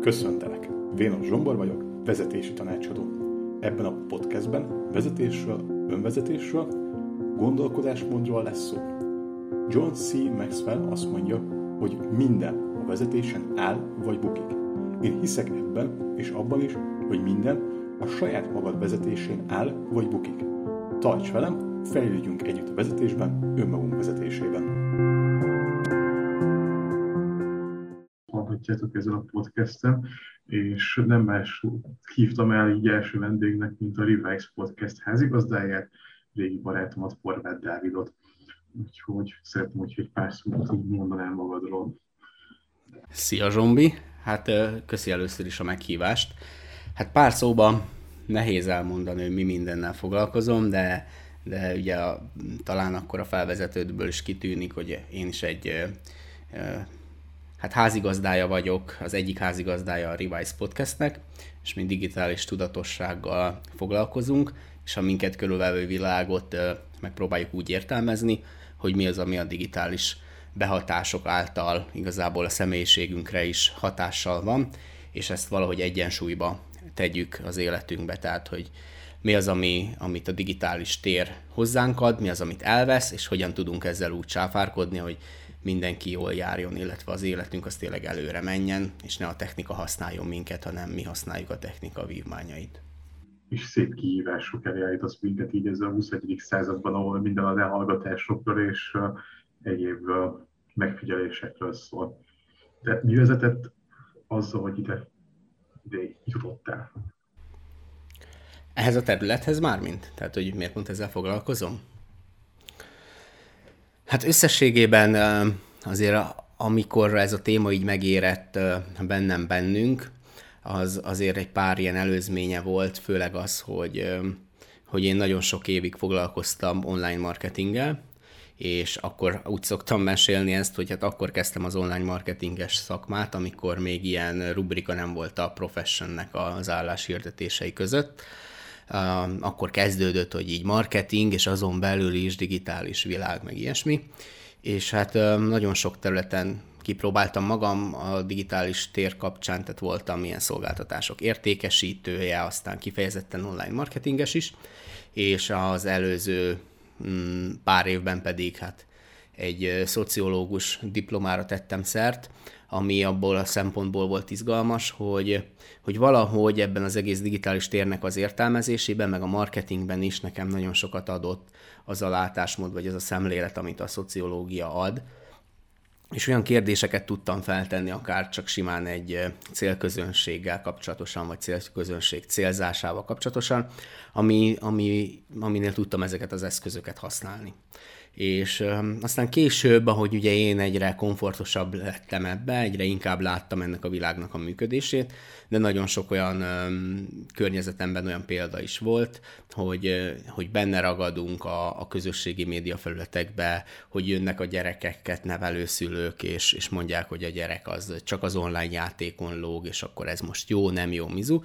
Köszöntelek! Vénos Zsombor vagyok, vezetési tanácsadó. Ebben a podcastben vezetésről, önvezetésről, gondolkodásmódról lesz szó. John C. Maxwell azt mondja, hogy minden a vezetésen áll vagy bukik. Én hiszek ebben és abban is, hogy minden a saját magad vezetésén áll vagy bukik. Tarts velem, fejlődjünk együtt a vezetésben, önmagunk vezetésében. Hallgatjátok ezen a podcasten, és nem más hívtam el így első vendégnek, mint a Revise Podcast házigazdáját, régi barátomat, Horváth Dávidot. Úgyhogy szeretném, hogy egy pár szót így mondanám magadról. Szia Zsombi! Hát köszi először is a meghívást. Hát pár szóban nehéz elmondani, hogy mi mindennel foglalkozom, de, de ugye a, talán akkor a felvezetődből is kitűnik, hogy én is egy hát házigazdája vagyok, az egyik házigazdája a Revise Podcastnek, és mi digitális tudatossággal foglalkozunk, és a minket körülvevő világot megpróbáljuk úgy értelmezni, hogy mi az, ami a digitális behatások által igazából a személyiségünkre is hatással van, és ezt valahogy egyensúlyba tegyük az életünkbe, tehát hogy mi az, ami, amit a digitális tér hozzánk ad, mi az, amit elvesz, és hogyan tudunk ezzel úgy csáfárkodni, hogy mindenki jól járjon, illetve az életünk az tényleg előre menjen, és ne a technika használjon minket, hanem mi használjuk a technika vívmányait. És szép kihívások elé állítasz minket így ez a 21. században, ahol minden az elhallgatásokról és egyéb megfigyelésekről szól. De mi vezetett azzal, hogy ide, ide jutottál? Ehhez a területhez már mint? Tehát, hogy miért pont ezzel foglalkozom? Hát összességében azért amikor ez a téma így megérett bennem bennünk, az azért egy pár ilyen előzménye volt, főleg az, hogy, hogy én nagyon sok évig foglalkoztam online marketinggel, és akkor úgy szoktam mesélni ezt, hogy hát akkor kezdtem az online marketinges szakmát, amikor még ilyen rubrika nem volt a professionnek az hirdetései között, akkor kezdődött, hogy így marketing, és azon belül is digitális világ, meg ilyesmi. És hát nagyon sok területen kipróbáltam magam a digitális tér kapcsán, tehát voltam ilyen szolgáltatások értékesítője, aztán kifejezetten online marketinges is, és az előző mm, pár évben pedig hát egy szociológus diplomára tettem szert, ami abból a szempontból volt izgalmas, hogy, hogy valahogy ebben az egész digitális térnek az értelmezésében, meg a marketingben is nekem nagyon sokat adott az a látásmód, vagy az a szemlélet, amit a szociológia ad, és olyan kérdéseket tudtam feltenni, akár csak simán egy célközönséggel kapcsolatosan, vagy célközönség célzásával kapcsolatosan, ami, ami, aminél tudtam ezeket az eszközöket használni és aztán később, ahogy ugye én egyre komfortosabb lettem ebbe, egyre inkább láttam ennek a világnak a működését, de nagyon sok olyan környezetemben olyan példa is volt, hogy, hogy benne ragadunk a, a közösségi média felületekbe, hogy jönnek a gyerekeket nevelő szülők, és, és mondják, hogy a gyerek az csak az online játékon lóg, és akkor ez most jó, nem jó, mizu.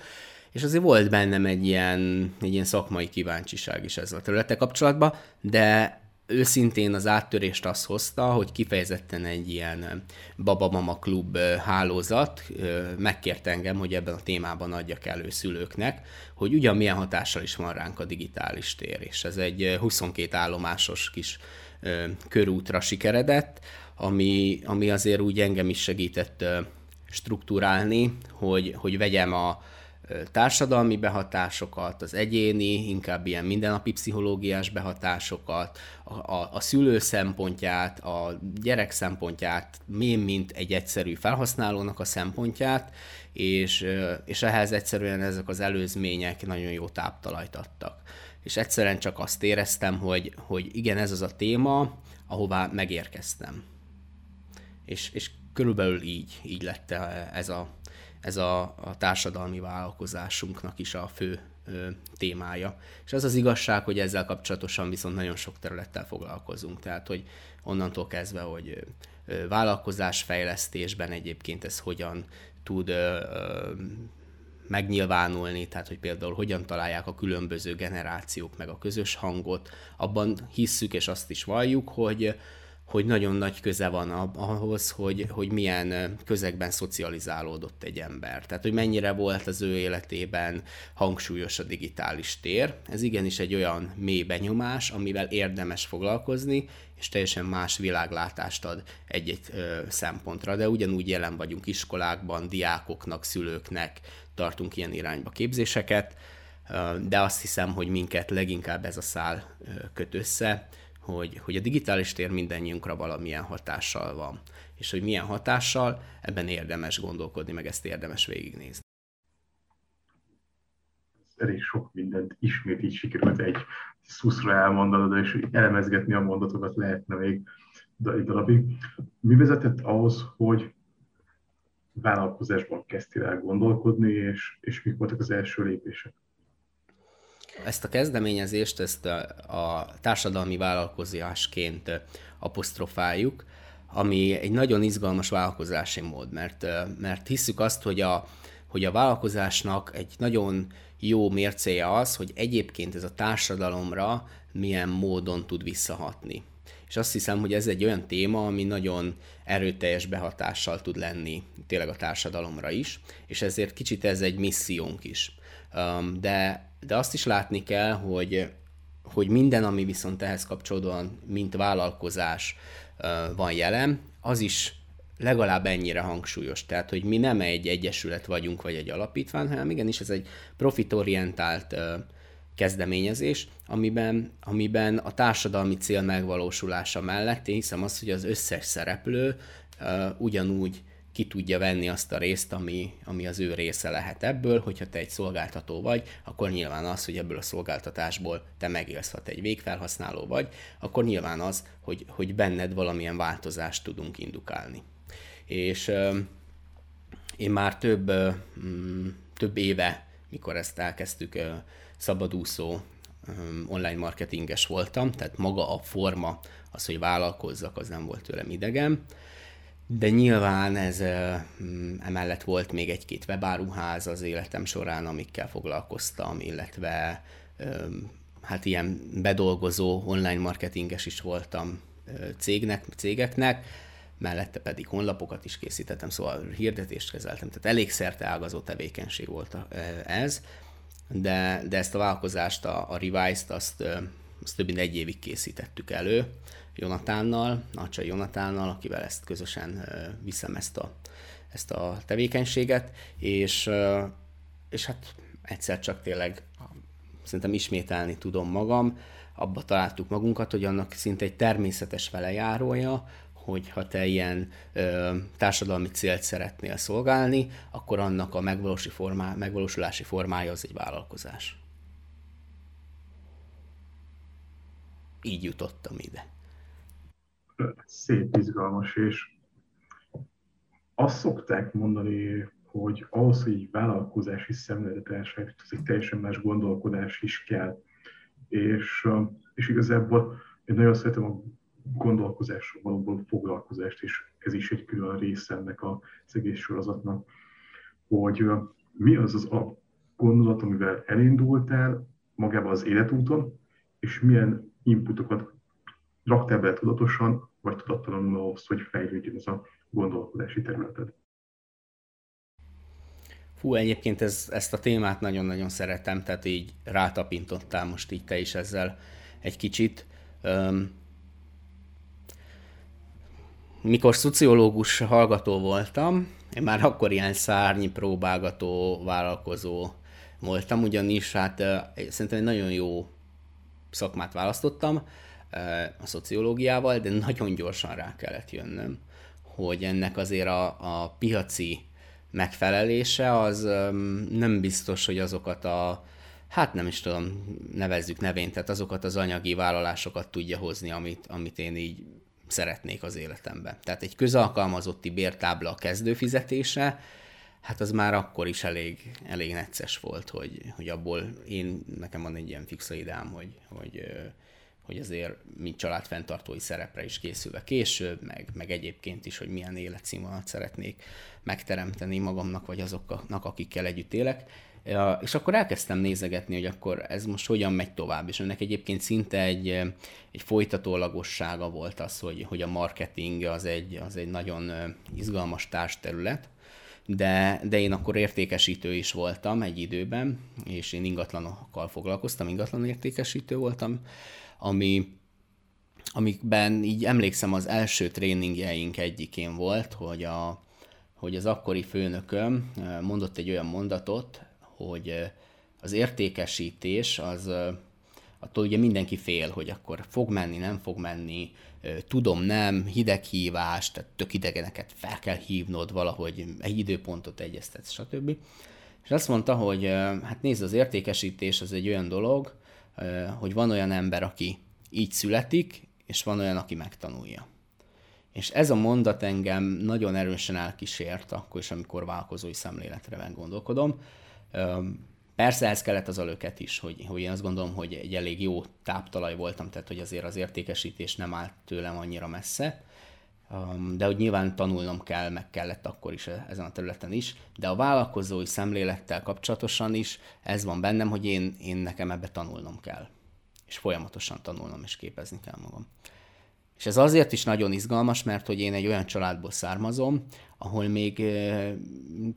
És azért volt bennem egy ilyen, egy ilyen szakmai kíváncsiság is ezzel a területe kapcsolatban, de őszintén az áttörést azt hozta, hogy kifejezetten egy ilyen babamama klub hálózat megkért engem, hogy ebben a témában adjak elő szülőknek, hogy ugyan milyen hatással is van ránk a digitális tér, és ez egy 22 állomásos kis körútra sikeredett, ami, ami azért úgy engem is segített struktúrálni, hogy, hogy vegyem a, társadalmi behatásokat, az egyéni, inkább ilyen mindennapi pszichológiás behatásokat, a, a, a szülő szempontját, a gyerek szempontját, mi mint egy egyszerű felhasználónak a szempontját, és, és ehhez egyszerűen ezek az előzmények nagyon jó táptalajt adtak. És egyszerűen csak azt éreztem, hogy, hogy igen, ez az a téma, ahová megérkeztem. És, és körülbelül így, így lett ez a, ez a, a társadalmi vállalkozásunknak is a fő ö, témája. És az az igazság, hogy ezzel kapcsolatosan viszont nagyon sok területtel foglalkozunk. Tehát, hogy onnantól kezdve, hogy ö, vállalkozásfejlesztésben egyébként ez hogyan tud ö, ö, megnyilvánulni, tehát hogy például hogyan találják a különböző generációk meg a közös hangot, abban hisszük és azt is valljuk, hogy hogy nagyon nagy köze van ahhoz, hogy, hogy milyen közegben szocializálódott egy ember. Tehát, hogy mennyire volt az ő életében hangsúlyos a digitális tér. Ez igenis egy olyan mély benyomás, amivel érdemes foglalkozni, és teljesen más világlátást ad egy-egy szempontra, de ugyanúgy jelen vagyunk iskolákban, diákoknak, szülőknek, tartunk ilyen irányba képzéseket, de azt hiszem, hogy minket leginkább ez a szál köt össze, hogy, hogy a digitális tér mindannyiunkra valamilyen hatással van. És hogy milyen hatással, ebben érdemes gondolkodni, meg ezt érdemes végignézni. Elég sok mindent ismét így sikerült egy szuszra elmondanod, és elemezgetni a mondatokat lehetne még egy darabig. Mi vezetett ahhoz, hogy vállalkozásban kezdtél el gondolkodni, és, és mik voltak az első lépések? Ezt a kezdeményezést, ezt a, a társadalmi vállalkozásként apostrofáljuk, ami egy nagyon izgalmas vállalkozási mód, mert, mert hisszük azt, hogy a, hogy a vállalkozásnak egy nagyon jó mércéje az, hogy egyébként ez a társadalomra milyen módon tud visszahatni. És azt hiszem, hogy ez egy olyan téma, ami nagyon erőteljes behatással tud lenni tényleg a társadalomra is, és ezért kicsit ez egy missziónk is. De de azt is látni kell, hogy, hogy minden, ami viszont ehhez kapcsolódóan, mint vállalkozás van jelen, az is legalább ennyire hangsúlyos. Tehát, hogy mi nem egy egyesület vagyunk, vagy egy alapítvány, hanem igenis ez egy profitorientált kezdeményezés, amiben, amiben a társadalmi cél megvalósulása mellett én hiszem azt, hogy az összes szereplő ugyanúgy ki tudja venni azt a részt, ami, ami az ő része lehet ebből, hogyha te egy szolgáltató vagy, akkor nyilván az, hogy ebből a szolgáltatásból te megélsz, ha te egy végfelhasználó vagy, akkor nyilván az, hogy, hogy benned valamilyen változást tudunk indukálni. És euh, én már több, euh, több éve, mikor ezt elkezdtük, euh, szabadúszó online marketinges voltam, tehát maga a forma, az, hogy vállalkozzak, az nem volt tőlem idegen de nyilván ez mm, emellett volt még egy-két webáruház az életem során, amikkel foglalkoztam, illetve hát ilyen bedolgozó online marketinges is voltam cégnek, cégeknek, mellette pedig honlapokat is készítettem, szóval hirdetést kezeltem, tehát elég szerte ágazó tevékenység volt ez, de, de ezt a vállalkozást, a, a Revise-t, azt, azt több mint egy évig készítettük elő, Jonatánnal, Nacsai Jonatánnal, akivel ezt közösen viszem ezt a, ezt a tevékenységet, és, és hát egyszer csak tényleg szerintem ismételni tudom magam, abba találtuk magunkat, hogy annak szinte egy természetes velejárója, hogy ha te ilyen ö, társadalmi célt szeretnél szolgálni, akkor annak a formá, megvalósulási formája az egy vállalkozás. Így jutottam ide szép, izgalmas, és azt szokták mondani, hogy ahhoz, hogy egy vállalkozási szemlélet ez egy teljesen más gondolkodás is kell. És, és igazából én nagyon szeretem a gondolkozásról valóban foglalkozást, és ez is egy külön része ennek az egész sorozatnak, hogy mi az az a gondolat, amivel elindultál magába az életúton, és milyen inputokat raktál be tudatosan, vagy tudattalanul ahhoz, hogy fejlődjön ez a gondolkodási területed. Fú, egyébként ez, ezt a témát nagyon-nagyon szeretem, tehát így rátapintottál most így te is ezzel egy kicsit. Um, mikor szociológus hallgató voltam, én már akkor ilyen szárnyi próbálgató, vállalkozó voltam, ugyanis hát szerintem egy nagyon jó szakmát választottam, a szociológiával, de nagyon gyorsan rá kellett jönnöm, hogy ennek azért a, a piaci megfelelése az nem biztos, hogy azokat a hát nem is tudom, nevezzük nevén, tehát azokat az anyagi vállalásokat tudja hozni, amit, amit én így szeretnék az életemben. Tehát egy közalkalmazotti bértábla a kezdőfizetése, hát az már akkor is elég, elég necces volt, hogy, hogy abból én, nekem van egy ilyen fixa ideám, hogy, hogy hogy azért mint családfenntartói szerepre is készülve később, meg, meg egyébként is, hogy milyen életszínvonalat szeretnék megteremteni magamnak, vagy azoknak, akikkel együtt élek. És akkor elkezdtem nézegetni, hogy akkor ez most hogyan megy tovább, és ennek egyébként szinte egy, egy folytatólagossága volt az, hogy, hogy a marketing az egy, az egy nagyon izgalmas társterület, de, de én akkor értékesítő is voltam egy időben, és én ingatlanokkal foglalkoztam, ingatlan értékesítő voltam, ami, amikben így emlékszem az első tréningjeink egyikén volt, hogy, a, hogy az akkori főnököm mondott egy olyan mondatot, hogy az értékesítés az attól ugye mindenki fél, hogy akkor fog menni, nem fog menni, tudom, nem, hideghívás, tehát tök idegeneket fel kell hívnod valahogy, egy időpontot egyeztetsz, stb. És azt mondta, hogy hát nézd, az értékesítés az egy olyan dolog, hogy van olyan ember, aki így születik, és van olyan, aki megtanulja. És ez a mondat engem nagyon erősen elkísért, akkor is, amikor vállalkozói szemléletre gondolkodom. Persze ez kellett az alöket is, hogy, hogy én azt gondolom, hogy egy elég jó táptalaj voltam, tehát hogy azért az értékesítés nem állt tőlem annyira messze, de hogy nyilván tanulnom kell, meg kellett akkor is e, ezen a területen is, de a vállalkozói szemlélettel kapcsolatosan is ez van bennem, hogy én, én nekem ebbe tanulnom kell, és folyamatosan tanulnom és képezni kell magam. És ez azért is nagyon izgalmas, mert hogy én egy olyan családból származom, ahol még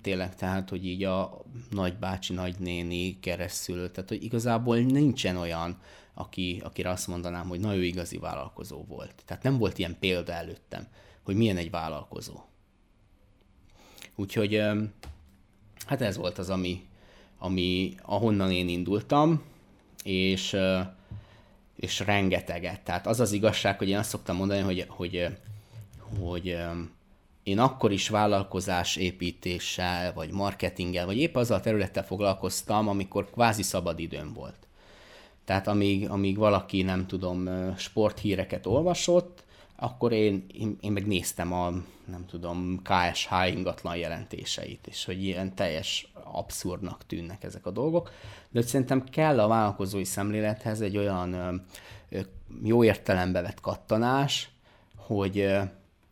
tényleg tehát, hogy így a nagybácsi, nagynéni keresztül, tehát hogy igazából nincsen olyan, aki, akire azt mondanám, hogy na igazi vállalkozó volt. Tehát nem volt ilyen példa előttem, hogy milyen egy vállalkozó. Úgyhogy hát ez volt az, ami, ami ahonnan én indultam, és és rengeteget. Tehát az az igazság, hogy én azt szoktam mondani, hogy, hogy, hogy én akkor is vállalkozás építéssel, vagy marketinggel, vagy épp azzal a területtel foglalkoztam, amikor kvázi szabad időm volt. Tehát amíg, amíg valaki, nem tudom, sporthíreket olvasott, akkor én, én, én meg néztem a, nem tudom, KSH ingatlan jelentéseit, és hogy ilyen teljes abszurdnak tűnnek ezek a dolgok, de hogy szerintem kell a vállalkozói szemlélethez egy olyan jó értelembe vett kattanás, hogy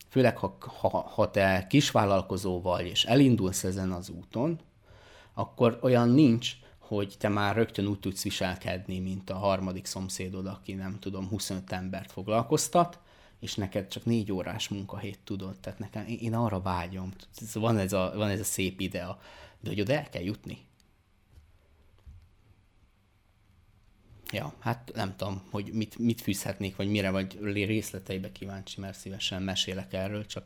főleg ha, ha, ha te kisvállalkozó vagy, és elindulsz ezen az úton, akkor olyan nincs, hogy te már rögtön úgy tudsz viselkedni, mint a harmadik szomszédod, aki nem tudom, 25 embert foglalkoztat, és neked csak négy órás munkahét tudod, tehát nekem, én arra vágyom, van ez a, van ez a szép idea, de hogy oda el kell jutni. Ja, hát nem tudom, hogy mit, mit fűzhetnék, vagy mire, vagy részleteibe kíváncsi, mert szívesen mesélek erről, csak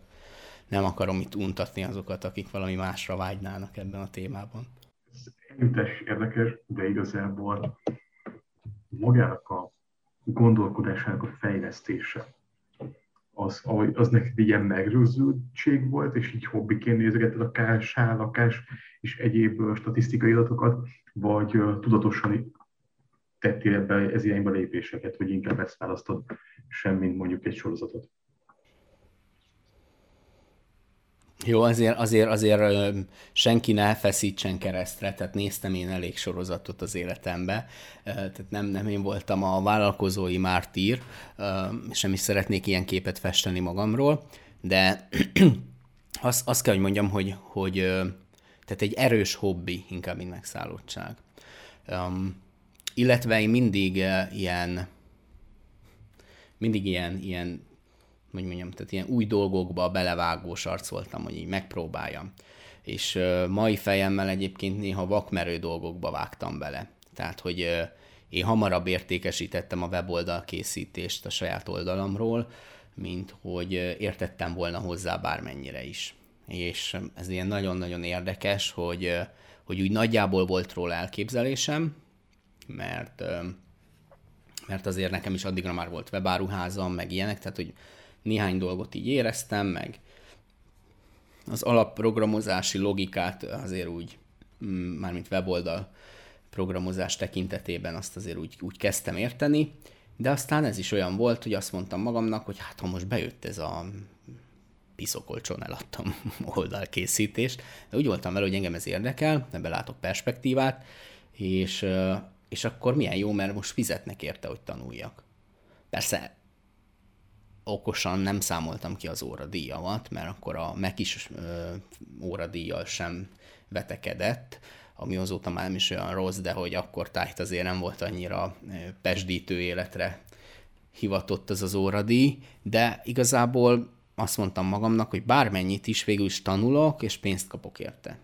nem akarom itt untatni azokat, akik valami másra vágynának ebben a témában. Ez érdekes, de igazából magának a gondolkodásának a fejlesztése az, az neked ilyen megrőződtség volt, és így hobbiként nézegetted a KSH, lakás és egyéb statisztikai adatokat, vagy tudatosan tettél ebbe ez irányba lépéseket, vagy inkább ezt választod, sem mint mondjuk egy sorozatot? Jó, azért, azért, azért senki ne feszítsen keresztre, tehát néztem én elég sorozatot az életembe, tehát nem, nem én voltam a vállalkozói mártír, sem is szeretnék ilyen képet festeni magamról, de azt, azt kell, hogy mondjam, hogy, hogy tehát egy erős hobbi, inkább, mint megszállottság. Illetve én mindig ilyen mindig ilyen, ilyen hogy mondjam, tehát ilyen új dolgokba belevágós arc voltam, hogy így megpróbáljam. És mai fejemmel egyébként néha vakmerő dolgokba vágtam bele. Tehát, hogy uh, én hamarabb értékesítettem a weboldal készítést a saját oldalamról, mint hogy értettem volna hozzá bármennyire is. És ez ilyen nagyon-nagyon érdekes, hogy, hogy úgy nagyjából volt róla elképzelésem, mert mert azért nekem is addigra már volt webáruházam, meg ilyenek, tehát hogy néhány dolgot így éreztem, meg az alapprogramozási logikát azért úgy, mm, mármint weboldal programozás tekintetében azt azért úgy, úgy kezdtem érteni, de aztán ez is olyan volt, hogy azt mondtam magamnak, hogy hát ha most bejött ez a piszokolcson eladtam oldalkészítést, de úgy voltam vele, hogy engem ez érdekel, ebbe látok perspektívát, és, és akkor milyen jó, mert most fizetnek érte, hogy tanuljak. Persze okosan nem számoltam ki az óradíjamat, mert akkor a is óradíjjal sem vetekedett, ami azóta már nem is olyan rossz, de hogy akkor tájt azért nem volt annyira pesdítő életre hivatott az az óradíj, de igazából azt mondtam magamnak, hogy bármennyit is végül is tanulok, és pénzt kapok érte.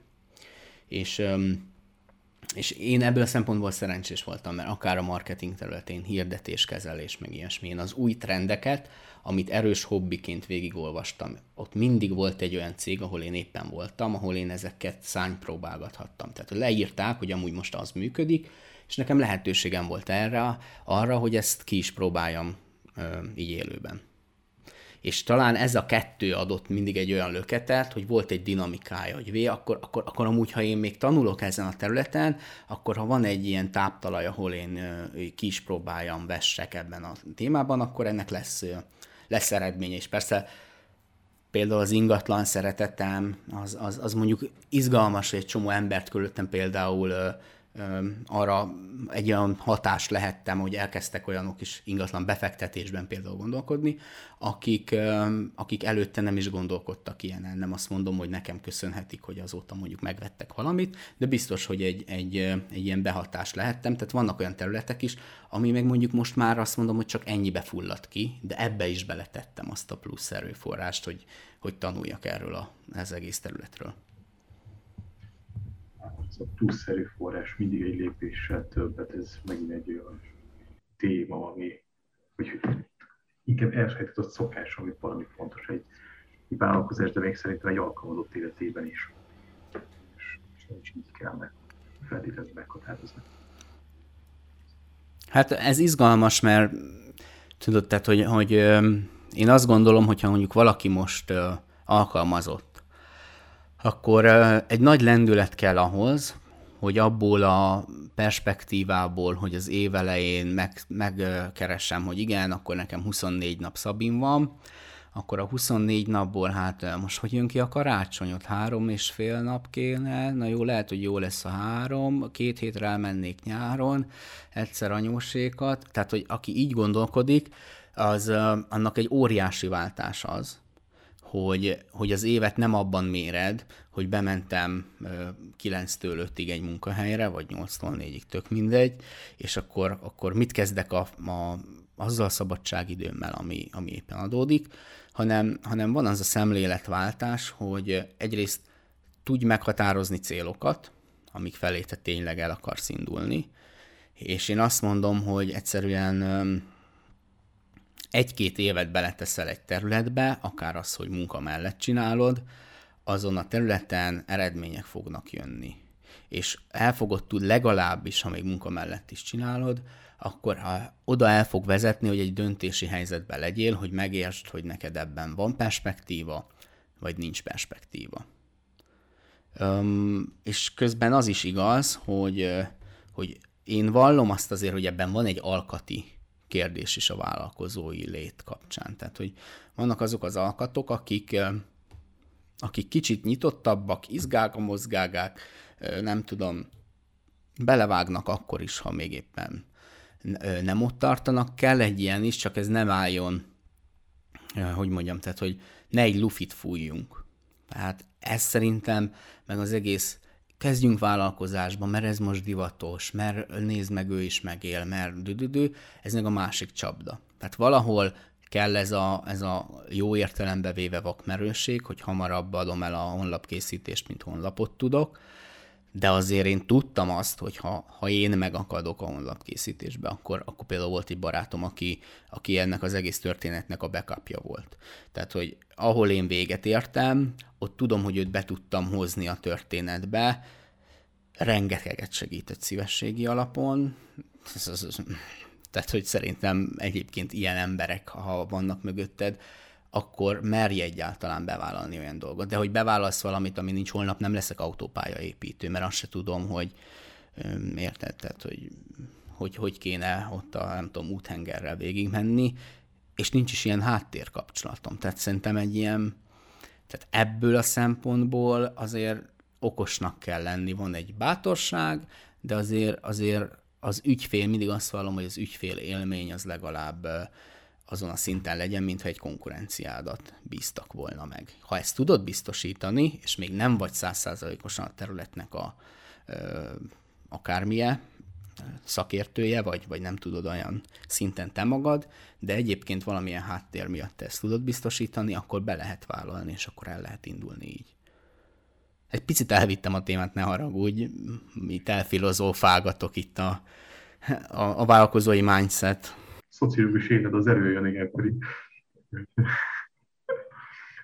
És, és én ebből a szempontból szerencsés voltam, mert akár a marketing területén hirdetéskezelés, meg ilyesmi, én az új trendeket, amit erős hobbiként végigolvastam. Ott mindig volt egy olyan cég, ahol én éppen voltam, ahol én ezeket szánypróbálgathattam. Tehát leírták, hogy amúgy most az működik, és nekem lehetőségem volt erre, arra, hogy ezt ki is próbáljam ö, így élőben. És talán ez a kettő adott mindig egy olyan löketet, hogy volt egy dinamikája, hogy vé, akkor, akkor, akkor amúgy, ha én még tanulok ezen a területen, akkor ha van egy ilyen táptalaj, ahol én ki is próbáljam, vessek ebben a témában, akkor ennek lesz lesz eredménye, és persze például az ingatlan szeretetem, az, az, az mondjuk izgalmas, hogy egy csomó embert körülöttem például arra egy olyan hatást lehettem, hogy elkezdtek olyanok is ingatlan befektetésben például gondolkodni, akik, akik előtte nem is gondolkodtak ilyenen. Nem azt mondom, hogy nekem köszönhetik, hogy azóta mondjuk megvettek valamit, de biztos, hogy egy, egy, egy ilyen behatás lehettem. Tehát vannak olyan területek is, ami meg mondjuk most már azt mondom, hogy csak ennyibe fulladt ki, de ebbe is beletettem azt a plusz erőforrást, hogy, hogy tanuljak erről a, az egész területről az a plusz erőforrás mindig egy lépéssel többet, ez megint egy olyan téma, ami hogy inkább elsajátított szokás, ami valami fontos egy, egy vállalkozás, de még szerintem egy alkalmazott életében is. És, és így kell meg feltétlenül meghatározni. Hát ez izgalmas, mert tudod, tehát, hogy, hogy én azt gondolom, hogyha mondjuk valaki most alkalmazott, akkor egy nagy lendület kell ahhoz, hogy abból a perspektívából, hogy az év elején meg, megkeresem, hogy igen, akkor nekem 24 nap szabin van, akkor a 24 napból, hát most hogy jön ki a karácsony, ott három és fél nap kéne, na jó, lehet, hogy jó lesz a három, két hétre elmennék nyáron, egyszer anyósékat, tehát, hogy aki így gondolkodik, az annak egy óriási váltás az, hogy, hogy az évet nem abban méred, hogy bementem 9-től 5-ig egy munkahelyre, vagy 8-tól 4-ig, tök mindegy, és akkor, akkor mit kezdek a, a, azzal a szabadságidőmmel, ami, ami éppen adódik, hanem, hanem van az a szemléletváltás, hogy egyrészt tudj meghatározni célokat, amik felé te tényleg el akarsz indulni, és én azt mondom, hogy egyszerűen egy-két évet beleteszel egy területbe, akár az, hogy munka mellett csinálod, azon a területen eredmények fognak jönni. És el fogod tud legalábbis, ha még munka mellett is csinálod, akkor ha oda el fog vezetni, hogy egy döntési helyzetben legyél, hogy megértsd, hogy neked ebben van perspektíva, vagy nincs perspektíva. Üm, és közben az is igaz, hogy, hogy én vallom azt azért, hogy ebben van egy alkati kérdés is a vállalkozói lét kapcsán. Tehát, hogy vannak azok az alkatok, akik, akik kicsit nyitottabbak, izgák a mozgágák, nem tudom, belevágnak akkor is, ha még éppen nem ott tartanak, kell egy ilyen is, csak ez nem álljon, hogy mondjam, tehát, hogy ne egy lufit fújjunk. Tehát ez szerintem, meg az egész kezdjünk vállalkozásba, mert ez most divatos, mert nézd meg, ő is megél, mert düdüdü, ez meg a másik csapda. Tehát valahol kell ez a, ez a jó értelembe véve vakmerőség, hogy hamarabb adom el a honlapkészítést, mint honlapot tudok, de azért én tudtam azt, hogy ha, ha én megakadok a honlapkészítésbe, akkor, akkor például volt egy barátom, aki, aki ennek az egész történetnek a backupja volt. Tehát, hogy ahol én véget értem, ott tudom, hogy őt be tudtam hozni a történetbe, rengeteget segített szívességi alapon, tehát, hogy szerintem egyébként ilyen emberek, ha vannak mögötted, akkor merj egyáltalán bevállalni olyan dolgot. De hogy bevállalsz valamit, ami nincs holnap, nem leszek autópálya építő, mert azt se tudom, hogy érted, tehát, hogy, hogy hogy kéne ott a, nem tudom, úthengerrel végigmenni, és nincs is ilyen háttérkapcsolatom. Tehát szerintem egy ilyen, tehát ebből a szempontból azért okosnak kell lenni, van egy bátorság, de azért, azért az ügyfél, mindig azt vallom, hogy az ügyfél élmény az legalább azon a szinten legyen, mintha egy konkurenciádat bíztak volna meg. Ha ezt tudod biztosítani, és még nem vagy százszázalékosan a területnek a ö, akármilyen szakértője, vagy, vagy nem tudod olyan szinten te magad, de egyébként valamilyen háttér miatt ezt tudod biztosítani, akkor be lehet vállalni, és akkor el lehet indulni így. Egy picit elvittem a témát, ne haragudj, itt elfilozófálgatok itt a, a, a vállalkozói mindset. Szociológus éned az erőjön ilyenkor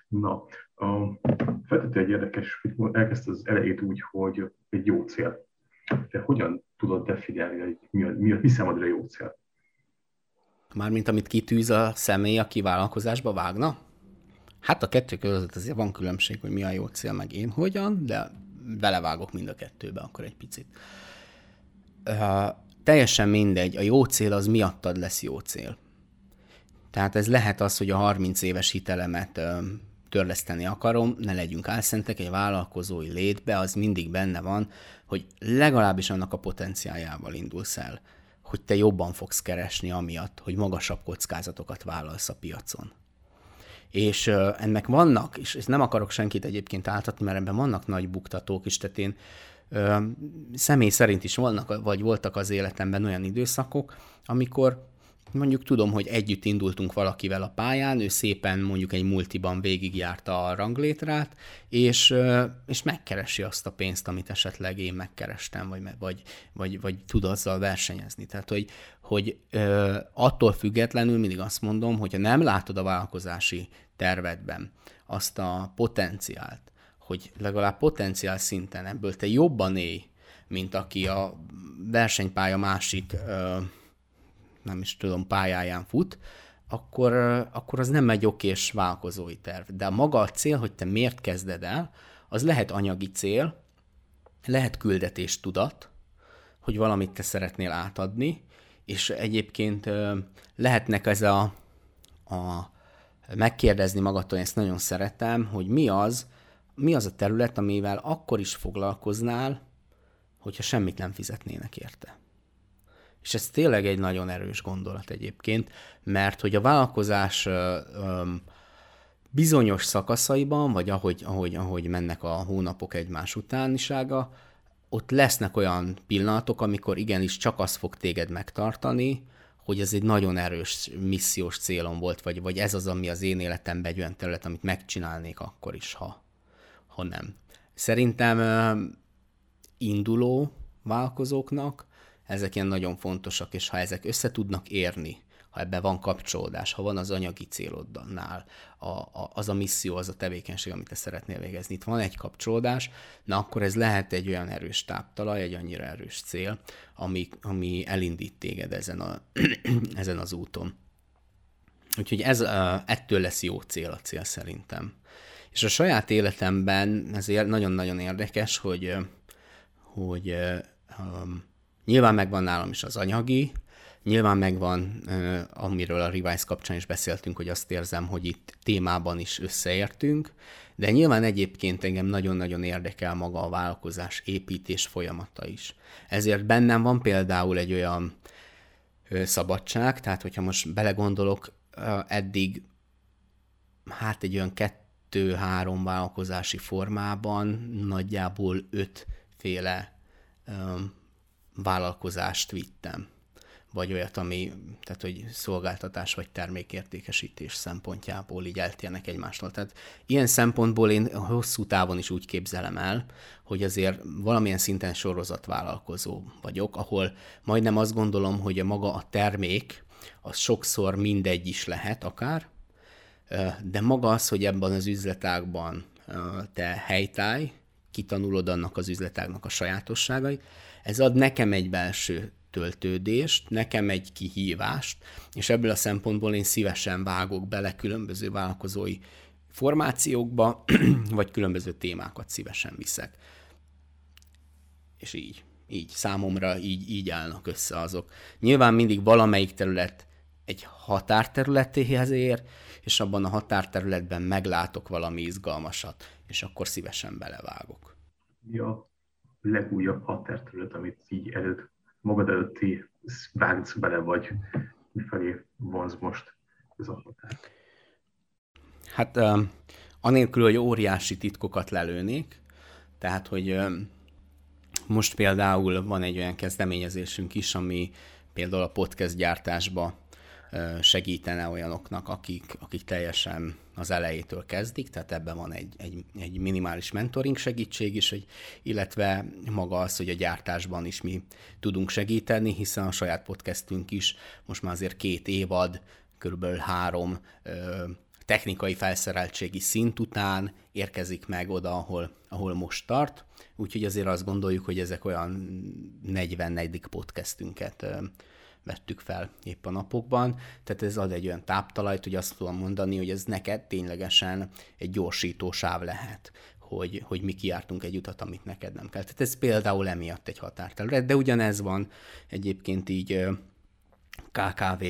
Na, feltette egy érdekes, hogy elkezdte az elejét úgy, hogy egy jó cél. De hogyan tudod definiálni, hogy mi, a, mi, a, mi számodra jó cél? Mármint amit kitűz a személy, aki vállalkozásba vágna? Hát a kettő között azért van különbség, hogy mi a jó cél, meg én hogyan, de belevágok mind a kettőbe akkor egy picit. Teljesen mindegy, a jó cél az miattad lesz jó cél. Tehát ez lehet az, hogy a 30 éves hitelemet uh, törleszteni akarom, ne legyünk álszentek, egy vállalkozói létbe az mindig benne van, hogy legalábbis annak a potenciájával indulsz el, hogy te jobban fogsz keresni amiatt, hogy magasabb kockázatokat vállalsz a piacon. És ennek vannak, és nem akarok senkit egyébként áltatni, mert ebben vannak nagy buktatók is, tehát én uh, személy szerint is vannak, vagy voltak az életemben olyan időszakok, amikor mondjuk tudom, hogy együtt indultunk valakivel a pályán, ő szépen mondjuk egy multiban végigjárta a ranglétrát, és, és megkeresi azt a pénzt, amit esetleg én megkerestem, vagy, vagy, vagy, vagy tud azzal versenyezni. Tehát, hogy, hogy attól függetlenül mindig azt mondom, hogyha nem látod a vállalkozási tervedben azt a potenciált, hogy legalább potenciál szinten ebből te jobban élj, mint aki a versenypálya másik nem is tudom, pályáján fut, akkor, akkor az nem egy okés vállalkozói terv. De maga a cél, hogy te miért kezded el, az lehet anyagi cél, lehet küldetés tudat, hogy valamit te szeretnél átadni, és egyébként lehetnek ez a, a megkérdezni magadtól, ezt nagyon szeretem, hogy mi az, mi az a terület, amivel akkor is foglalkoznál, hogyha semmit nem fizetnének érte. És ez tényleg egy nagyon erős gondolat egyébként, mert hogy a vállalkozás bizonyos szakaszaiban, vagy ahogy, ahogy, ahogy mennek a hónapok egymás utánisága, ott lesznek olyan pillanatok, amikor igenis csak az fog téged megtartani, hogy ez egy nagyon erős missziós célom volt, vagy, vagy ez az, ami az én életemben egy olyan terület, amit megcsinálnék akkor is, ha, ha nem. Szerintem induló vállalkozóknak ezek ilyen nagyon fontosak, és ha ezek össze tudnak érni, ha ebben van kapcsolódás, ha van az anyagi célodnál, a, a, az a misszió, az a tevékenység, amit te szeretnél végezni, itt van egy kapcsolódás, na akkor ez lehet egy olyan erős táptalaj, egy annyira erős cél, ami, ami elindít téged ezen, a, ezen az úton. Úgyhogy ez, ettől lesz jó cél a cél szerintem. És a saját életemben ezért nagyon-nagyon érdekes, hogy, hogy um, Nyilván megvan nálam is az anyagi, nyilván megvan, amiről a Revise kapcsán is beszéltünk, hogy azt érzem, hogy itt témában is összeértünk, de nyilván egyébként engem nagyon-nagyon érdekel maga a vállalkozás építés folyamata is. Ezért bennem van például egy olyan szabadság, tehát hogyha most belegondolok, eddig hát egy olyan kettő-három vállalkozási formában nagyjából ötféle vállalkozást vittem, vagy olyat, ami, tehát hogy szolgáltatás vagy termékértékesítés szempontjából így eltérnek egymástól. Tehát ilyen szempontból én hosszú távon is úgy képzelem el, hogy azért valamilyen szinten sorozatvállalkozó vagyok, ahol majdnem azt gondolom, hogy a maga a termék, az sokszor mindegy is lehet akár, de maga az, hogy ebben az üzletágban te helytáj, kitanulod annak az üzletágnak a sajátosságait, ez ad nekem egy belső töltődést, nekem egy kihívást, és ebből a szempontból én szívesen vágok bele különböző vállalkozói formációkba, vagy különböző témákat szívesen viszek. És így, így számomra így, így állnak össze azok. Nyilván mindig valamelyik terület egy határterületéhez ér, és abban a határterületben meglátok valami izgalmasat, és akkor szívesen belevágok. Ja, legújabb határterület, amit így előtt magad előtti bánc bele vagy, mifelé vonz most ez a határ? Hát anélkül, hogy óriási titkokat lelőnék, tehát, hogy most például van egy olyan kezdeményezésünk is, ami például a podcast gyártásba segítene olyanoknak, akik, akik teljesen az elejétől kezdik, tehát ebben van egy, egy, egy minimális mentoring segítség is, hogy, illetve maga az, hogy a gyártásban is mi tudunk segíteni, hiszen a saját podcastünk is most már azért két évad, körülbelül három ö, technikai felszereltségi szint után érkezik meg oda, ahol, ahol most tart, úgyhogy azért azt gondoljuk, hogy ezek olyan 44. podcastünket vettük fel épp a napokban, tehát ez ad egy olyan táptalajt, hogy azt tudom mondani, hogy ez neked ténylegesen egy gyorsító sáv lehet, hogy, hogy mi kiártunk egy utat, amit neked nem kell. Tehát ez például emiatt egy határterület, de ugyanez van egyébként így KKV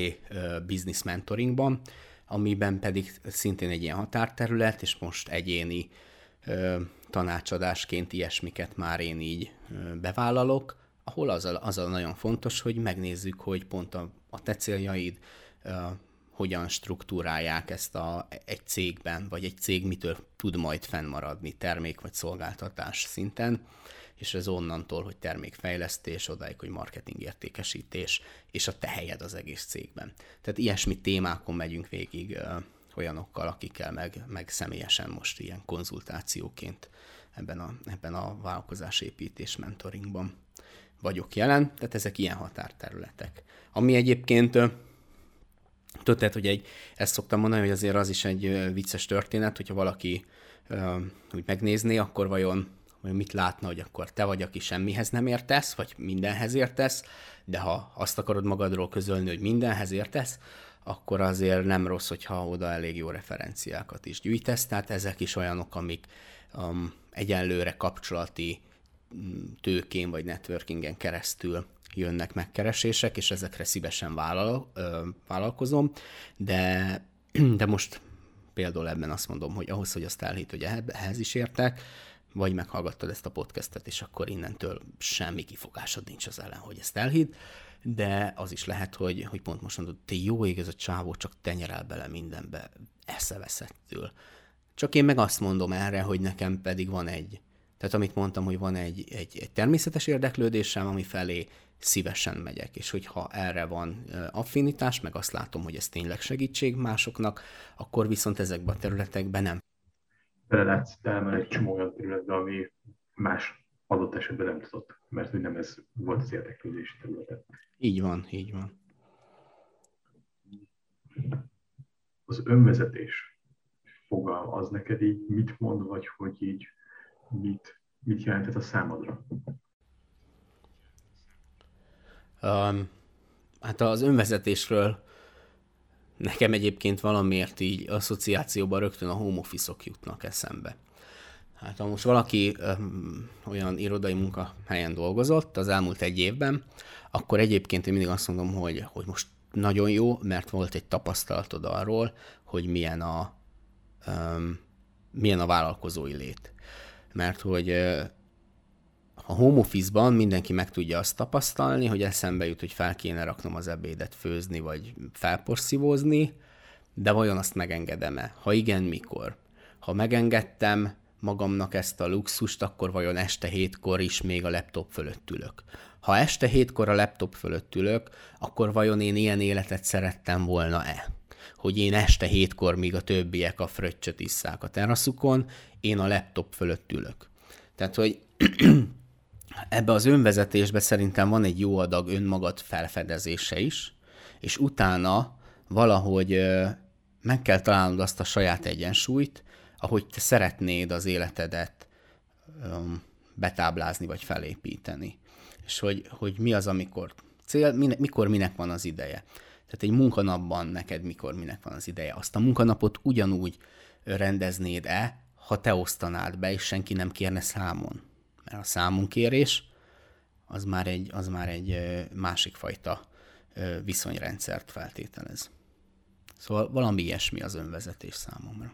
business mentoringban, amiben pedig szintén egy ilyen határterület, és most egyéni tanácsadásként ilyesmiket már én így bevállalok, ahol az a, az a nagyon fontos, hogy megnézzük, hogy pont a, a te céljaid uh, hogyan struktúrálják ezt a, egy cégben, vagy egy cég mitől tud majd fennmaradni termék vagy szolgáltatás szinten, és ez onnantól, hogy termékfejlesztés, odáig, hogy marketing értékesítés, és a te helyed az egész cégben. Tehát ilyesmi témákon megyünk végig uh, olyanokkal, akikkel meg, meg személyesen most ilyen konzultációként ebben a, ebben a vállalkozásépítés mentoringban vagyok jelen, tehát ezek ilyen határterületek. Ami egyébként Tudod, hogy egy, ezt szoktam mondani, hogy azért az is egy vicces történet, hogyha valaki uh, úgy megnézné, akkor vajon, vajon mit látna, hogy akkor te vagy, aki semmihez nem értesz, vagy mindenhez értesz, de ha azt akarod magadról közölni, hogy mindenhez értesz, akkor azért nem rossz, hogyha oda elég jó referenciákat is gyűjtesz, tehát ezek is olyanok, amik um, egyenlőre kapcsolati tőkén vagy networkingen keresztül jönnek megkeresések, és ezekre szívesen vállal, ö, vállalkozom, de, de most például ebben azt mondom, hogy ahhoz, hogy azt elhit, hogy ehhez is értek, vagy meghallgattad ezt a podcastet, és akkor innentől semmi kifogásod nincs az ellen, hogy ezt elhidd, de az is lehet, hogy, hogy pont most mondod, te jó ég, ez a csávó csak tenyerel bele mindenbe, eszeveszettől. Csak én meg azt mondom erre, hogy nekem pedig van egy, tehát amit mondtam, hogy van egy, egy, egy természetes érdeklődésem, ami felé szívesen megyek, és hogyha erre van affinitás, meg azt látom, hogy ez tényleg segítség másoknak, akkor viszont ezekben a területekben nem. Belelátsz elmen egy csomó olyan területbe, ami más adott esetben nem tudott, mert hogy nem ez volt az érdeklődési területe. Így van, így van. Az önvezetés fogalma az neked így mit mond, vagy hogy így mit, mit jelentett a számodra? Um, hát az önvezetésről nekem egyébként valamiért így asszociációban rögtön a home office jutnak eszembe. Hát ha most valaki um, olyan irodai munkahelyen dolgozott az elmúlt egy évben, akkor egyébként én mindig azt mondom, hogy, hogy most nagyon jó, mert volt egy tapasztalatod arról, hogy milyen a, um, milyen a vállalkozói lét mert hogy a home office-ban mindenki meg tudja azt tapasztalni, hogy eszembe jut, hogy fel kéne raknom az ebédet főzni, vagy felporszívózni, de vajon azt megengedem-e? Ha igen, mikor? Ha megengedtem magamnak ezt a luxust, akkor vajon este hétkor is még a laptop fölött ülök? Ha este hétkor a laptop fölött ülök, akkor vajon én ilyen életet szerettem volna-e? hogy én este hétkor, míg a többiek a fröccsöt isszák a teraszukon, én a laptop fölött ülök. Tehát, hogy ebbe az önvezetésbe szerintem van egy jó adag önmagad felfedezése is, és utána valahogy meg kell találnod azt a saját egyensúlyt, ahogy te szeretnéd az életedet betáblázni vagy felépíteni. És hogy, hogy mi az, amikor cél, mikor minek van az ideje. Tehát egy munkanapban neked mikor, minek van az ideje. Azt a munkanapot ugyanúgy rendeznéd-e, ha te osztanád be, és senki nem kérne számon. Mert a számunkérés az már egy, az már egy másik fajta viszonyrendszert feltételez. Szóval valami ilyesmi az önvezetés számomra.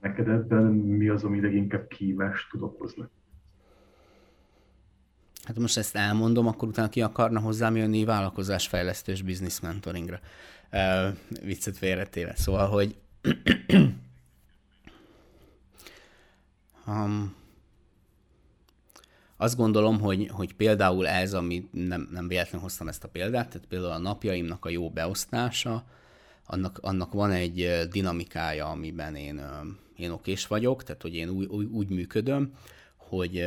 Neked ebben mi az, ami leginkább kívást tud okozni? Hát Hát most ezt elmondom, akkor utána ki akarna hozzám jönni vállalkozásfejlesztős business mentoringra. Uh, viccet félretéve. Szóval, hogy um, azt gondolom, hogy, hogy például ez, ami nem, nem véletlenül hoztam ezt a példát, tehát például a napjaimnak a jó beosztása, annak, annak van egy dinamikája, amiben én, én okés vagyok, tehát hogy én úgy, úgy, úgy működöm, hogy,